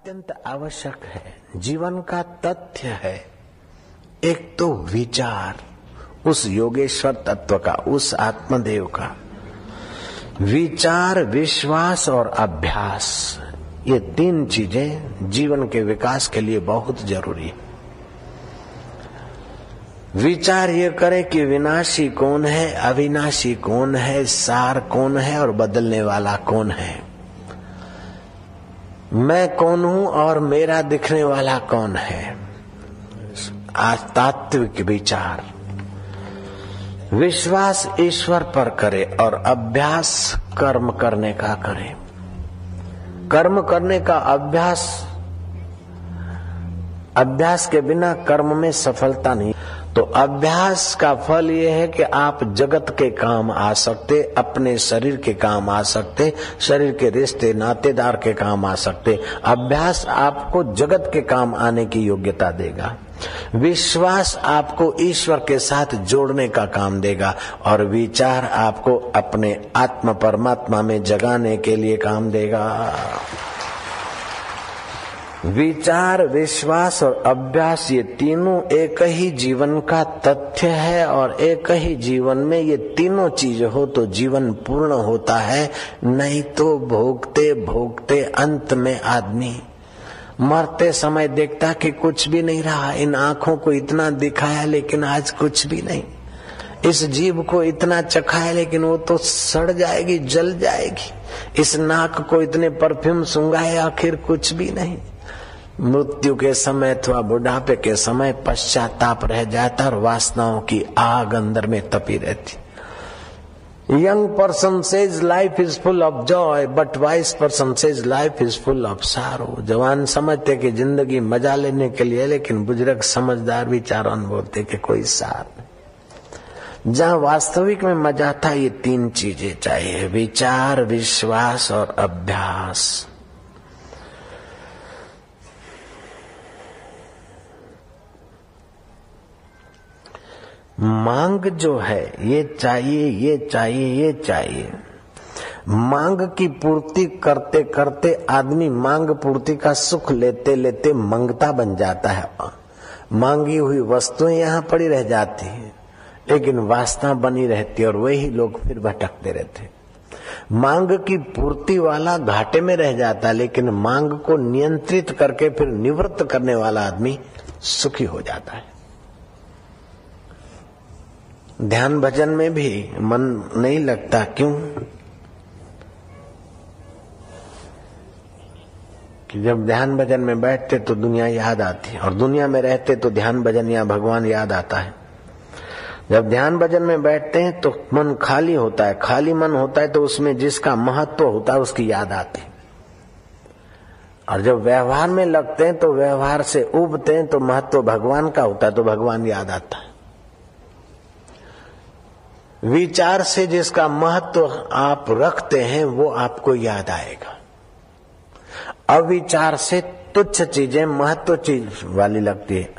अत्यंत आवश्यक है। जीवन का तथ्य है। एक तो विचार, उस योगेश्वर तत्व का, उस आत्मदेव का। विचार, विश्वास और अभ्यास, ये तीन चीज़ें जीवन के विकास के लिए बहुत ज़रूरी है। विचार ये करे कि विनाशी कौन है, अविनाशी कौन है, सार कौन है और बदलने वाला कौन है। मैं कौन हूँ और मेरा दिखने वाला कौन है? आज तात्विक विचार। विश्वास ईश्वर पर करे और अभ्यास कर्म करने का करे। कर्म करने का अभ्यास अभ्यास के बिना कर्म में सफलता नहीं। तो अभ्यास का फल ये है कि आप जगत के काम आ सकते, अपने शरीर के काम आ सकते, शरीर के रिश्ते, नातेदार के काम आ सकते। अभ्यास आपको जगत के काम आने की योग्यता देगा। विश्वास आपको ईश्वर के साथ जोड़ने का काम देगा और विचार आपको अपने आत्म परमात्मा में जगाने के लिए काम देगा। विचार, विश्वास और अभ्यास ये तीनों एक ही जीवन का तथ्य है और एक ही जीवन में ये तीनों चीज़ हो तो जीवन पूर्ण होता है। नहीं तो भोगते भोगते अंत में आदमी मरते समय देखता कि कुछ भी नहीं रहा। इन आँखों को इतना दिखाया लेकिन आज कुछ भी नहीं। इस जीव को इतना चखा है, लेकिन वो तो सड़ जाएगी, जल जाएगी। इस नाक को इतने परफ्यूम सुंगाए आखिर कुछ भी नहीं। मृत्यु के समय अथवा बुढ़ापे के समय पश्चाताप रह जाता और वासनाओं की आग अंदर में तपी रहती। Young person says life is full of joy, but wise person says life is full of sorrow. जवान समझते कि ज़िंदगी मज़ा लेने के लिए, लेकिन बुज़ुर्ग समझदार विचारवान बोलते कि कोई सार जहाँ वास्तविक में मज़ा था ये तीन चीज़ें चाहिए, विचार, विश्वास और अभ्यास। मांग जो है, ये चाहिए ये चाहिए ये चाहिए। मांग की पूर्ति करते करते आदमी मांग पूर्ति का सुख लेते लेते मंगता बन जाता है। मांगी हुई वस्तुएँ यहाँ पड़ी रह जाती है। लेकिन वासना बनी रहती और वही लोग फिर भटकते रहते। मांग की पूर्ति वाला घाटे में रह जाता, लेकिन मांग को नियंत्रित करके फिर निवृत्त करने वाला आदमी सुखी हो जाता है। ध्यान भजन में भी मन नहीं लगता, क्यों? कि जब ध्यान भजन में बैठते तो दुनिया याद आती, और दुनिया में रहते तो ध्यान भजन या भगवान याद आता है। जब ध्यान भजन में बैठते हैं तो मन खाली होता है। खाली मन होता है तो उसमें जिसका महत्व होता है, उसकी याद आती और जब व्यवहार में लगते हैं तो व्यवहार से उबते हैं तो महत्व भगवान का होता है तो भगवान याद आता है। विचार से जिसका महत्व आप रखते हैं, वो आपको याद आएगा। अविचार से तुच्छ चीज़ें, महत्व चीज़ वाली लगती है।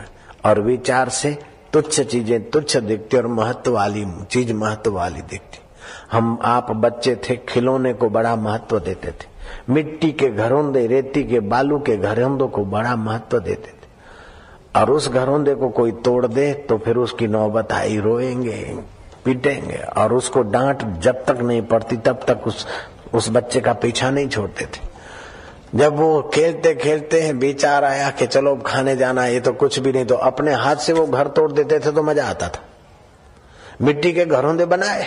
और विचार से तुच्छ चीज़ें तुच्छ दिखती और महत्व वाली चीज़ महत्व वाली दिखती। हम आप बच्चे थे, खिलौने को बड़ा महत्व देते थे। मिट्टी के घरोंदे, रेती के, बालू के घरोंदों को बड़ा महत्व देते थे। और उस घरोंदे को कोई तोड़ दे तो फिर उसकी नौबत आई, रोएँगे, पीटेंगे। और उसको डांट जब तक नहीं पड़ती, तब तक उस उस बच्चे का पीछा नहीं छोड़ते थे। जब वो खेलते खेलते हैं, विचार आया कि चलो खाने जाना ये तो कुछ भी नहीं तो अपने हाथ से वो घर तोड़ देते थे तो मज़ा आता था। मिट्टी के घरों दे बनाए।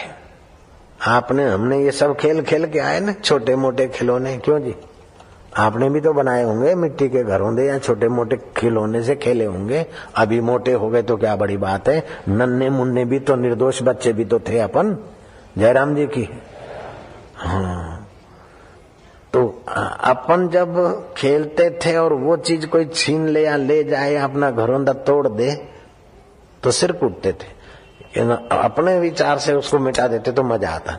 आपने, हमने ये सब खेल खेल के आए ना छोटे मोटे खिलौने, क्यों जी? आपने भी तो बनाए होंगे मिट्टी के घरों दे, या छोटे मोटे खिलौने से खेले होंगे। अभी मोटे हो गए तो क्या बड़ी बात है? नन्ने मुन्ने भी तो निर्दोष बच्चे भी तो थे अपन। जयराम जी की। हाँ। अपन जब खेलते थे और वो चीज़ कोई छीन ले या ले जाए अपना घरों तोड़ दे तो सिर कूटते थे। अपने विचार से उसको मिटा देते तो मज़ा आता।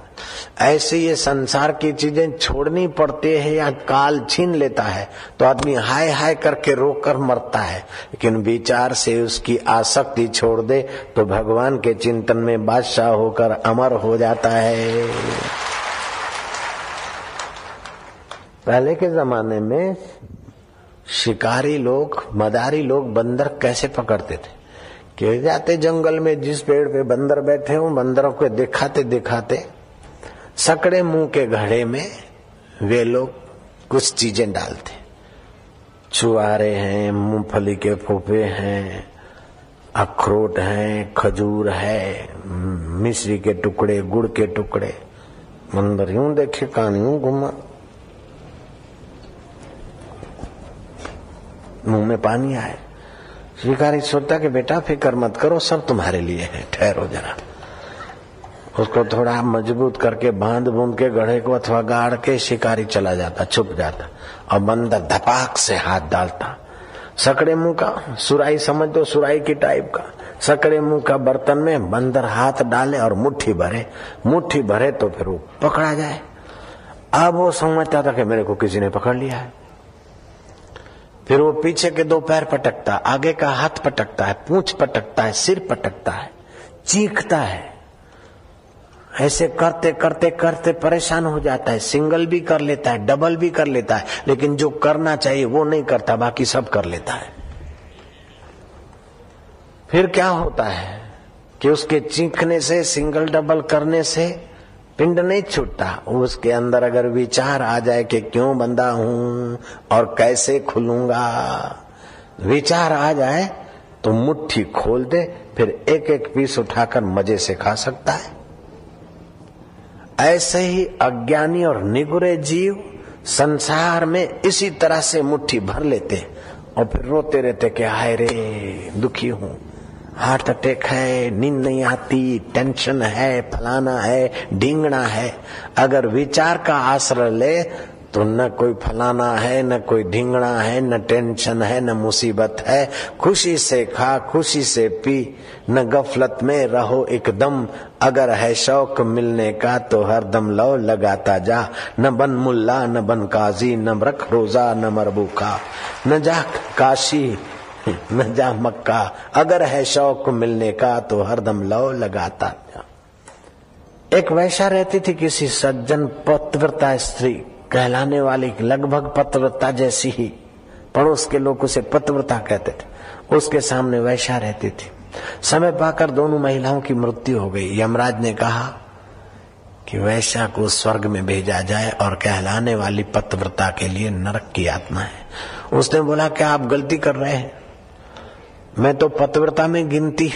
ऐसे ये संसार की चीज़ें छोड़नी पड़ती है या काल छीन लेता है तो आदमी हाय हाय करके रोक कर मरता है। लेकिन विचार से उसकी आसक्ति छोड़ दे तो भगवान के चिंतन में बादशाह होकर अमर हो जाता है। पहले के जमाने में शिकारी लोग, मदारी लोग बंदर कैसे पकड़ते थे? कि जाते जंगल में, जिस पेड़ पे बंदर बैठे हो, बंदरों को दिखाते दिखाते, सकड़े मुँह के घड़े में वे लोग कुछ चीज़ें डालते। छुआरे हैं, मूंगफली के फोफे हैं, अखरोट हैं, खजूर है, मिश्री के टुकड़े, गुड़ के टुकड़े। बंदर यूँ देखे, कान यूँ घुमा। मुँह में पानी आए। शिकारी सोचता कि बेटा, फ़िक्र मत करो, सब तुम्हारे लिए है। ठहरो जरा। उसको थोड़ा मज़बूत करके बाँध बूंद के गढ़े को अथवा गाड़ के शिकारी चला जाता, छुप जाता और बंदर धपाक से हाथ डालता। सकड़े मुँह का सुराई समझ दो सुराई की टाइप का। सकड़े मुँह का बर्तन में बंदर हाथ डाले और मुट्ठी भरे। मुट्ठी भरे तो फिर वो पकड़ा जाए। अब वो समझता था कि मेरे को किसी ने पकड़ लिया है। फिर वो पीछे के दो पैर पटकता है, आगे का हाथ पटकता है, पूछ पटकता है, सिर पटकता है, चीखता है। ऐसे करते करते करते परेशान हो जाता है, सिंगल भी कर लेता है, डबल भी कर लेता है, लेकिन जो करना चाहिए वो नहीं करता, बाकी सब कर लेता है। फिर क्या होता है कि उसके चीखने से, सिंगल डबल करने से पिंड नहीं छूटता। उसके अंदर अगर विचार आ जाए कि क्यों बंदा हूँ और कैसे खुलूँगा? विचार आ जाए तो मुट्ठी खोल दे, फिर एक एक पीस उठाकर मज़े से खा सकता है। ऐसे ही अज्ञानी और निगुरे जीव संसार में इसी तरह से मुट्ठी भर लेते और फिर रोते रहते कि, हाय रे, दुखी हूँ। हार्ट अटैक है, नींद नहीं आती, टेंशन है, फलाना है ढींगना है। अगर विचार का आश्रय ले तो न कोई फलाना है, न कोई ढींगना है, न टेंशन है, न मुसीबत है। खुशी से खा, खुशी से पी, न गफलत में रहो एकदम। अगर है शौक मिलने का तो हर दम लो, लगाता जा। न बन मुल्ला, न बन काजी, न रख रोजा, न मरबू का न जा काशी न जा मक्का। अगर है शौक मिलने का तो हरदम लो लगाता। एक वैशा रहती थी किसी सज्जन पत्रव्रता स्त्री, कहलाने वाली लगभग पत्रव्रता जैसी ही। पड़ोस के लोग उसे पत्रव्रता कहते थे। उसके सामने वैशा रहती थी। समय पाकर दोनों महिलाओं की मृत्यु हो गई। यमराज ने कहा कि वैश्या को स्वर्ग में भेजा जाए और कहलाने वाली पत्रव्रता के लिए नरक की आत्मा है। उसने बोला, क्या आप गलती कर रहे हैं? मैं तो पतव्रता में गिनती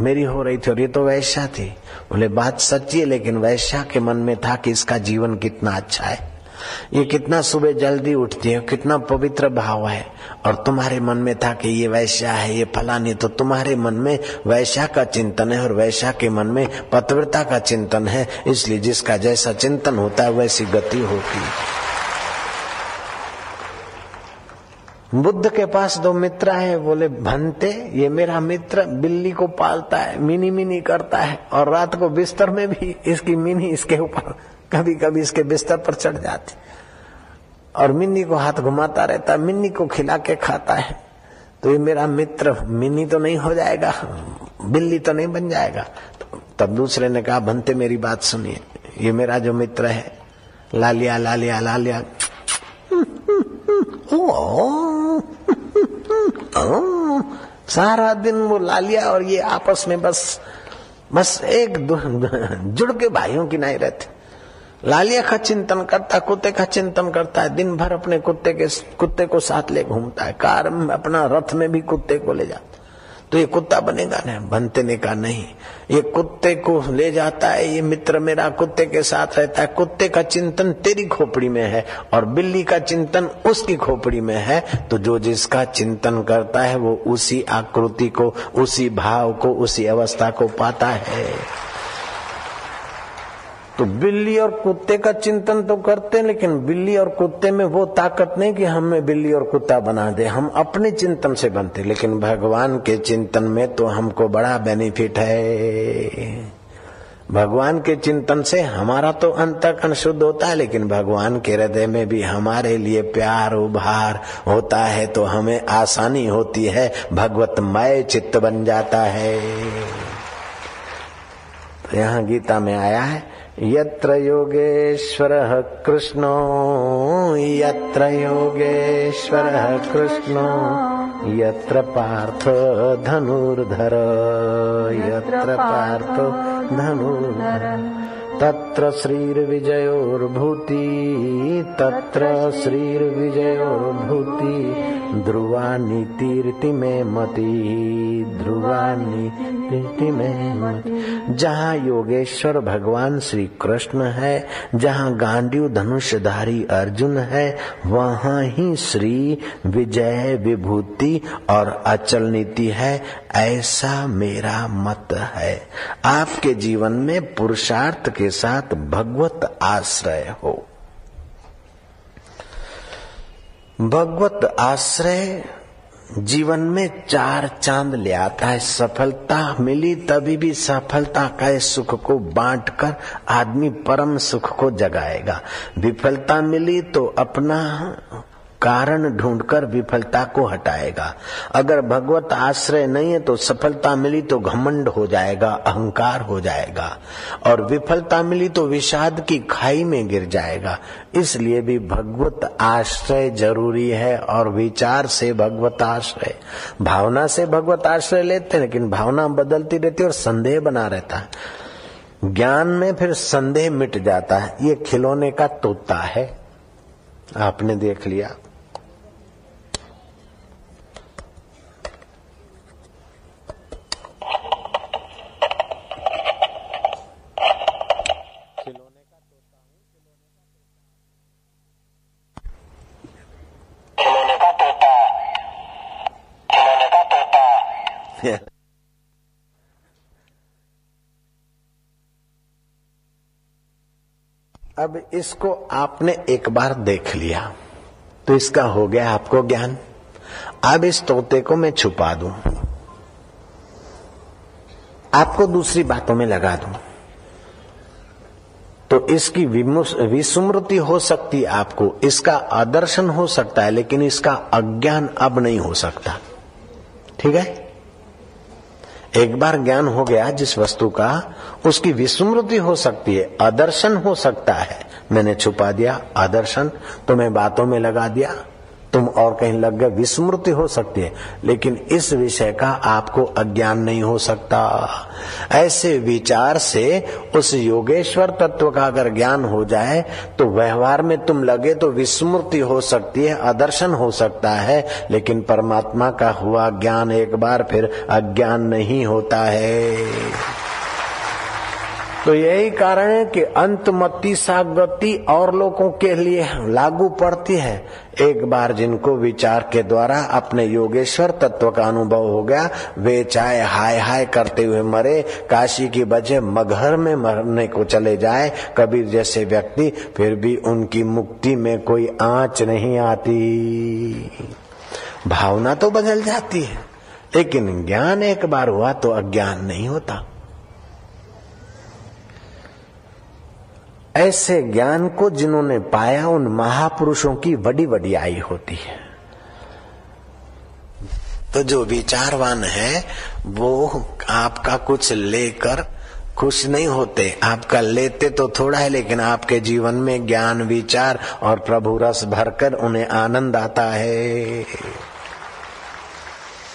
मेरी हो रही थी और ये तो वैश्या थी। बोले, बात सच्ची है, लेकिन वैश्या के मन में था कि इसका जीवन कितना अच्छा है। ये कितना सुबह जल्दी उठती है, कितना पवित्र भाव है। और तुम्हारे मन में था कि ये वैश्या है, ये फलानी तो तुम्हारे मन में वैश्या का चिंतन है और वैश्या के मन में पतव्रता का चिंतन है। इसलिए जिसका जैसा चिंतन होता है, वैसी गति होती है। बुद्ध के पास दो मित्र है, बोले, भंते, ये मेरा मित्र बिल्ली को पालता है मिनी मिनी करता है, और रात को बिस्तर में भी इसकी मिनी इसके ऊपर कभी कभी इसके बिस्तर पर चढ़ जाती। और मिनी को हाथ घुमाता रहता है मिन्नी को खिला के खाता है। तो ये मेरा मित्र, मिनी तो नहीं हो जाएगा, बिल्ली तो नहीं बन जाएगा। तो तब दूसरे ने कहा, भंते, मेरी बात सुनिए, ये मेरा जो मित्र है, लालिया लालिया लालिया। सारा दिन वो लालिया और ये आपस में बस बस एक जुड़ के भाइयों की नहीं रहते। लालिया का चिंतन करता है कुत्ते का चिंतन करता है, दिन भर अपने कुत्ते के, कुत्ते को साथ ले घूमता है, कार अपना रथ में भी कुत्ते को ले जाता तो ये कुत्ता बनेगा। ना बनते ने कहा नहीं। ये कुत्ते को ले जाता है, ये मित्र मेरा कुत्ते के साथ रहता है। कुत्ते का चिंतन तेरी खोपड़ी में है और बिल्ली का चिंतन उसकी खोपड़ी में है। तो जो जिसका चिंतन करता है, वो उसी आकृति को, उसी भाव को, उसी अवस्था को पाता है। तो बिल्ली और कुत्ते का चिंतन तो करते हैं, लेकिन बिल्ली और कुत्ते में वो ताकत नहीं कि हमें बिल्ली और कुत्ता बना दे। हम अपने चिंतन से बनते लेकिन भगवान के चिंतन में तो हमको बड़ा बेनिफिट है। भगवान के चिंतन से हमारा तो अंतकरण शुद्ध होता है, लेकिन भगवान के हृदय में भी हमारे लिए प्यार, उभार होता है तो हमें आसानी होती है, भगवतमय चित्त बन जाता है। तो यहाँ गीता में आया है यत्र योगेश्वरः कृष्णो यत्र योगेश्वरः कृष्णो यत्र पार्थ धनुर्धर यत्र पार्थ धनुर्धर। तत्र श्रीर्विजयोर्भूति तत्र श्रीर्विजयोर्भूति ध्रुवानी तीर्ति में मति, ध्रुवानी तीर्ति में मति। जहाँ योगेश्वर भगवान श्री कृष्ण है, जहाँ गांडीव धनुषधारी अर्जुन है, वहाँ ही श्री विजय विभूति और अचल नीति है, ऐसा मेरा मत है। आपके जीवन में पुरुषार्थ के साथ भगवत आश्रय हो। भगवत आश्रय जीवन में चार चाँद ले आता है। सफलता मिली तभी भी सफलता का सुख को बांटकर आदमी परम सुख को जगाएगा। विफलता मिली तो अपना कारण ढूंढकर विफलता को हटाएगा। अगर भगवत आश्रय नहीं है तो सफलता मिली तो घमंड हो जाएगा, अहंकार हो जाएगा। और विफलता मिली तो विषाद की खाई में गिर जाएगा। इसलिए भी भगवत आश्रय ज़रूरी है और विचार से भगवत आश्रय। भावना से भगवत आश्रय लेते हैं, लेकिन भावना बदलती रहती है और संदेह बना रहता है। ज्ञान में फिर संदेह मिट जाता है। ये खिलौने का तोता है। आपने देख लिया। अब इसको आपने एक बार देख लिया तो इसका हो गया आपको ज्ञान। अब इस तोते को मैं छुपा दूँ। आपको दूसरी बातों में लगा दूँ। तो इसकी विस्मृति हो सकती है आपको, इसका आदर्शन हो सकता है, लेकिन इसका अज्ञान अब नहीं हो सकता। ठीक है? एक बार ज्ञान हो गया जिस वस्तु का, उसकी विस्मृति हो सकती है, आदर्शन हो सकता है। मैंने छुपा दिया आदर्शन, तुम्हें बातों में लगा दिया। तुम और कहीं लग गए, विस्मृति हो सकती है, लेकिन इस विषय का आपको अज्ञान नहीं हो सकता। ऐसे विचार से उस योगेश्वर तत्व का अगर ज्ञान हो जाए तो व्यवहार में तुम लगे तो विस्मृति हो सकती है, आदर्शन हो सकता है, लेकिन परमात्मा का हुआ ज्ञान एक बार फिर अज्ञान नहीं होता है। तो यही कारण है कि अंतमति सा गति और लोगों के लिए लागू पड़ती है। एक बार जिनको विचार के द्वारा अपने योगेश्वर तत्व का अनुभव हो गया, वे चाहे हाय हाय करते हुए मरे, काशी की बजे मगहर में मरने को चले जाए, कबीर जैसे व्यक्ति, फिर भी उनकी मुक्ति में कोई आँच नहीं आती। भावना तो बदल जाती है, लेकिन ज्ञान एक बार हुआ तो अज्ञान नहीं होता। ऐसे ज्ञान को जिन्होंने पाया, उन महापुरुषों की बड़ी वडियाई होती है। तो जो विचारवान है, वो आपका कुछ लेकर खुश नहीं होते। आपका लेते तो थोड़ा है, लेकिन आपके जीवन में ज्ञान, विचार और प्रभु रस भरकर उन्हें आनंद आता है।